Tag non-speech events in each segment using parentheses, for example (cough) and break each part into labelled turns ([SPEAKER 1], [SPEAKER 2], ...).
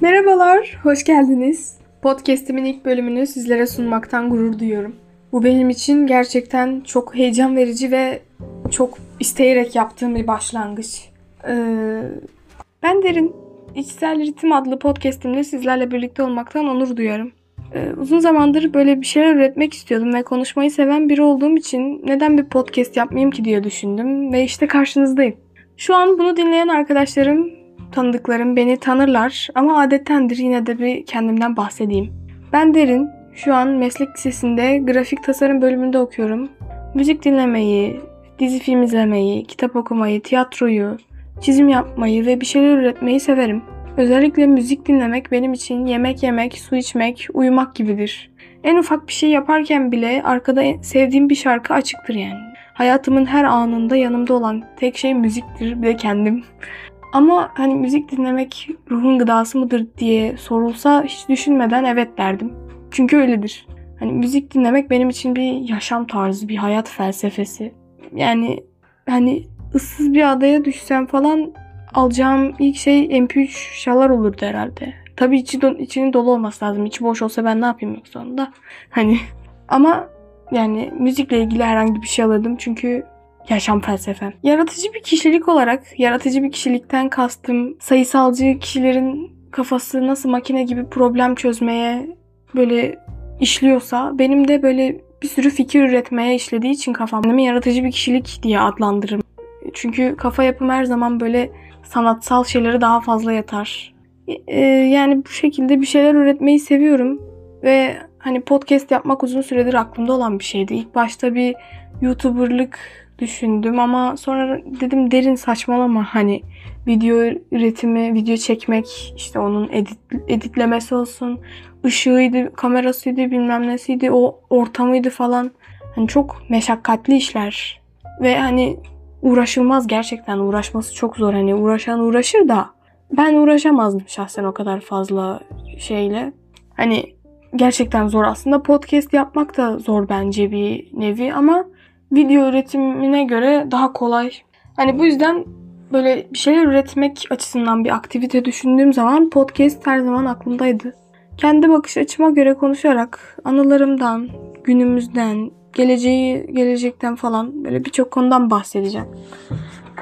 [SPEAKER 1] Merhabalar, hoş geldiniz. Podcast'imin ilk bölümünü sizlere sunmaktan gurur duyuyorum. Bu benim için gerçekten çok heyecan verici ve çok isteyerek yaptığım bir başlangıç. Ee, ben Derin, İçsel Ritim adlı podcast'imde sizlerle birlikte olmaktan onur duyarım. Ee, uzun zamandır böyle bir şeyler üretmek istiyordum ve konuşmayı seven biri olduğum için neden bir podcast yapmayayım ki diye düşündüm ve işte karşınızdayım. Şu an bunu dinleyen arkadaşlarım, tanıdıklarım beni tanırlar ama adettendir yine de bir kendimden bahsedeyim. Ben Derin, şu an meslek lisesinde grafik tasarım bölümünde okuyorum. Müzik dinlemeyi, dizi film izlemeyi, kitap okumayı, tiyatroyu, çizim yapmayı ve bir şeyler üretmeyi severim. Özellikle müzik dinlemek benim için yemek yemek, su içmek, uyumak gibidir. En ufak bir şey yaparken bile arkada sevdiğim bir şarkı açıktır yani. Hayatımın her anında yanımda olan tek şey müziktir de kendim. Ama hani müzik dinlemek ruhun gıdası mıdır diye sorulsa hiç düşünmeden evet derdim. Çünkü öyledir. Hani müzik dinlemek benim için bir yaşam tarzı, bir hayat felsefesi. Yani hani ıssız bir adaya düşsem falan alacağım ilk şey MP3 şalar olurdu herhalde. Tabii içi do- içinin dolu olması lazım. İçi boş olsa ben ne yapayım yok sonunda. Hani ama yani müzikle ilgili herhangi bir şey alırdım çünkü yaşam felsefem. Yaratıcı bir kişilik olarak yaratıcı bir kişilikten kastım sayısalcı kişilerin kafası nasıl makine gibi problem çözmeye böyle işliyorsa benim de böyle bir sürü fikir üretmeye işlediği için kafam kendimi yaratıcı bir kişilik diye adlandırırım. Çünkü kafa yapım her zaman böyle sanatsal şeyleri daha fazla yatar. Ee, yani bu şekilde bir şeyler üretmeyi seviyorum ve hani podcast yapmak uzun süredir aklımda olan bir şeydi. İlk başta bir YouTuber'lık düşündüm ama sonra dedim derin saçmalama hani video üretimi, video çekmek, işte onun edit, editlemesi olsun, ışığıydı, kamerasıydı, bilmem nesiydi, o ortamıydı falan. Hani çok meşakkatli işler. Ve hani uğraşılmaz gerçekten uğraşması çok zor. Hani uğraşan uğraşır da ben uğraşamazdım şahsen o kadar fazla şeyle. Hani gerçekten zor aslında. Podcast yapmak da zor bence bir nevi ama video üretimine göre daha kolay. Hani bu yüzden böyle bir şeyler üretmek açısından bir aktivite düşündüğüm zaman podcast her zaman aklımdaydı. Kendi bakış açıma göre konuşarak anılarımdan, günümüzden, geleceği, gelecekten falan böyle birçok konudan bahsedeceğim.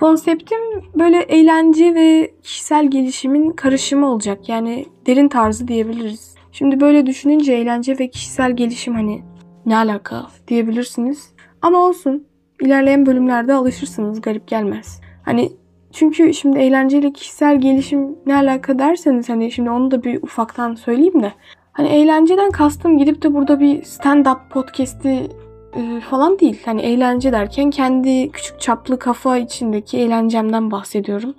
[SPEAKER 1] Konseptim böyle eğlence ve kişisel gelişimin karışımı olacak. Yani derin tarzı diyebiliriz. Şimdi böyle düşününce eğlence ve kişisel gelişim hani ne alaka diyebilirsiniz. Ama olsun. İlerleyen bölümlerde alışırsınız. Garip gelmez. Hani çünkü şimdi eğlenceli kişisel gelişim ne alaka derseniz hani şimdi onu da bir ufaktan söyleyeyim de. Hani eğlenceden kastım gidip de burada bir stand-up podcast'i e, falan değil. Hani eğlence derken kendi küçük çaplı kafa içindeki eğlencemden bahsediyorum.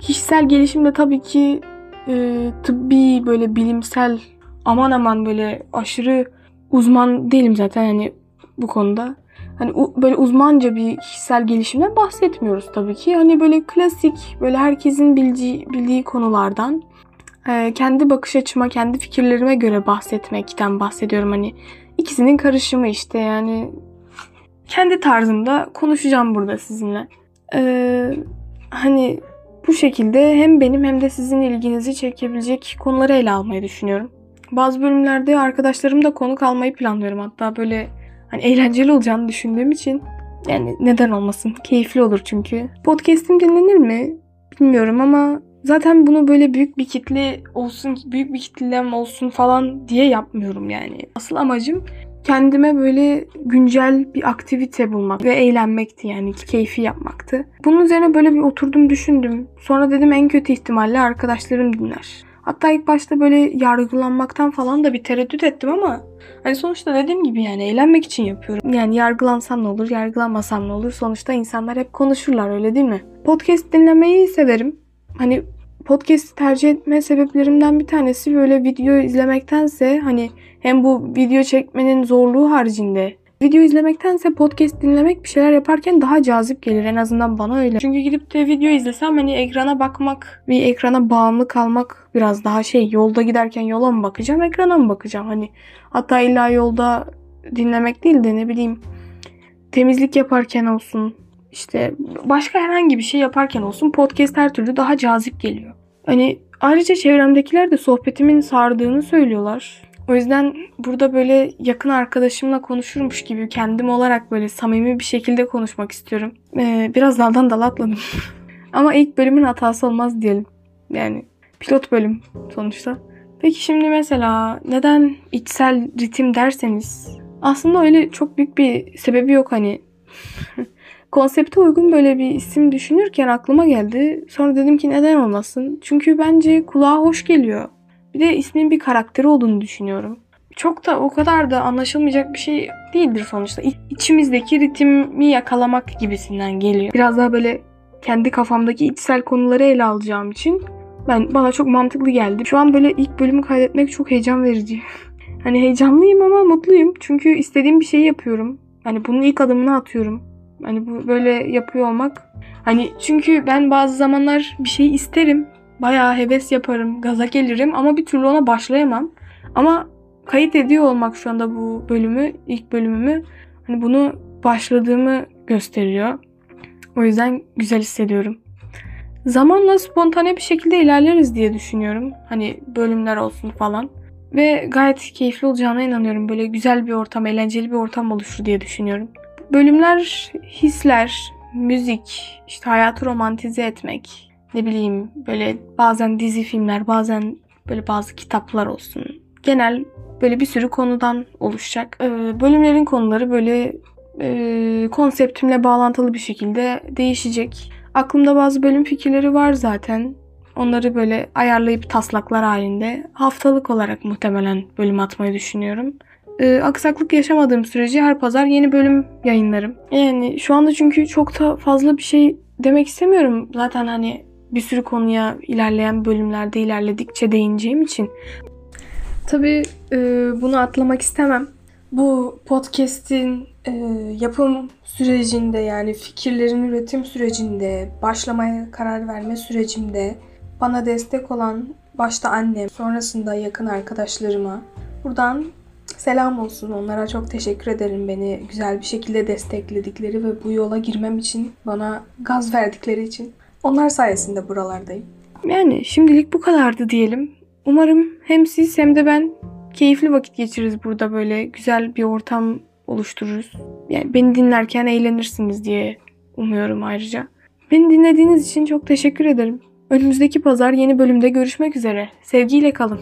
[SPEAKER 1] Kişisel gelişim de tabii ki e, tıbbi böyle bilimsel aman aman böyle aşırı uzman değilim zaten hani bu konuda. Hani böyle uzmanca bir kişisel gelişimden bahsetmiyoruz tabii ki. Hani böyle klasik, böyle herkesin bildiği, bildiği konulardan e, kendi bakış açıma, kendi fikirlerime göre bahsetmekten bahsediyorum. Hani ikisinin karışımı işte yani kendi tarzımda konuşacağım burada sizinle. Ee, hani bu şekilde hem benim hem de sizin ilginizi çekebilecek konuları ele almayı düşünüyorum. Bazı bölümlerde arkadaşlarımda konuk almayı planlıyorum. Hatta böyle hani eğlenceli olacağını düşündüğüm için yani neden olmasın? Keyifli olur çünkü. Podcast'im dinlenir mi? Bilmiyorum ama zaten bunu böyle büyük bir kitle olsun, büyük bir kitlem olsun falan diye yapmıyorum yani. Asıl amacım kendime böyle güncel bir aktivite bulmak ve eğlenmekti yani keyfi yapmaktı. Bunun üzerine böyle bir oturdum düşündüm. Sonra dedim en kötü ihtimalle arkadaşlarım dinler. Hatta ilk başta böyle yargılanmaktan falan da bir tereddüt ettim ama hani sonuçta dediğim gibi yani eğlenmek için yapıyorum. Yani yargılansam ne olur, yargılanmasam ne olur? Sonuçta insanlar hep konuşurlar öyle değil mi? Podcast dinlemeyi severim. Hani podcast tercih etme sebeplerimden bir tanesi böyle video izlemektense hani hem bu video çekmenin zorluğu haricinde Video izlemektense podcast dinlemek bir şeyler yaparken daha cazip gelir. En azından bana öyle. Çünkü gidip de video izlesem hani ekrana bakmak, bir ekrana bağımlı kalmak biraz daha şey. Yolda giderken yola mı bakacağım, ekrana mı bakacağım? Hani hatta illa yolda dinlemek değil de ne bileyim temizlik yaparken olsun, işte başka herhangi bir şey yaparken olsun podcast her türlü daha cazip geliyor. Hani Ayrıca çevremdekiler de sohbetimin sardığını söylüyorlar. O yüzden burada böyle yakın arkadaşımla konuşurmuş gibi kendim olarak böyle samimi bir şekilde konuşmak istiyorum. Ee, biraz daldan dala atladım. (laughs) Ama ilk bölümün hatası olmaz diyelim. Yani pilot bölüm sonuçta. Peki şimdi mesela neden içsel ritim derseniz aslında öyle çok büyük bir sebebi yok hani. (laughs) Konsepte uygun böyle bir isim düşünürken aklıma geldi. Sonra dedim ki neden olmasın? Çünkü bence kulağa hoş geliyor. Bir de ismin bir karakteri olduğunu düşünüyorum. Çok da o kadar da anlaşılmayacak bir şey değildir sonuçta. İçimizdeki ritmi yakalamak gibisinden geliyor. Biraz daha böyle kendi kafamdaki içsel konuları ele alacağım için ben bana çok mantıklı geldi. Şu an böyle ilk bölümü kaydetmek çok heyecan verici. (laughs) hani heyecanlıyım ama mutluyum. Çünkü istediğim bir şeyi yapıyorum. Hani bunun ilk adımını atıyorum. Hani bu böyle yapıyor olmak. Hani çünkü ben bazı zamanlar bir şey isterim. Bayağı heves yaparım, gaza gelirim ama bir türlü ona başlayamam. Ama kayıt ediyor olmak şu anda bu bölümü, ilk bölümümü hani bunu başladığımı gösteriyor. O yüzden güzel hissediyorum. Zamanla spontane bir şekilde ilerleriz diye düşünüyorum. Hani bölümler olsun falan. Ve gayet keyifli olacağına inanıyorum. Böyle güzel bir ortam, eğlenceli bir ortam oluşur diye düşünüyorum. Bölümler hisler, müzik, işte hayatı romantize etmek, ne bileyim böyle bazen dizi filmler, bazen böyle bazı kitaplar olsun. Genel böyle bir sürü konudan oluşacak. Ee, bölümlerin konuları böyle e, konseptimle bağlantılı bir şekilde değişecek. Aklımda bazı bölüm fikirleri var zaten. Onları böyle ayarlayıp taslaklar halinde haftalık olarak muhtemelen bölüm atmayı düşünüyorum. Ee, aksaklık yaşamadığım sürece her pazar yeni bölüm yayınlarım. Yani şu anda çünkü çok da fazla bir şey demek istemiyorum. Zaten hani bir sürü konuya ilerleyen bölümlerde ilerledikçe değineceğim için. Tabii e, bunu atlamak istemem. Bu podcast'in e, yapım sürecinde yani fikirlerin üretim sürecinde, başlamaya karar verme sürecimde bana destek olan başta annem, sonrasında yakın arkadaşlarıma buradan selam olsun. Onlara çok teşekkür ederim beni güzel bir şekilde destekledikleri ve bu yola girmem için bana gaz verdikleri için. Onlar sayesinde buralardayım. Yani şimdilik bu kadardı diyelim. Umarım hem siz hem de ben keyifli vakit geçiririz burada böyle güzel bir ortam oluştururuz. Yani beni dinlerken eğlenirsiniz diye umuyorum ayrıca. Beni dinlediğiniz için çok teşekkür ederim. Önümüzdeki pazar yeni bölümde görüşmek üzere. Sevgiyle kalın.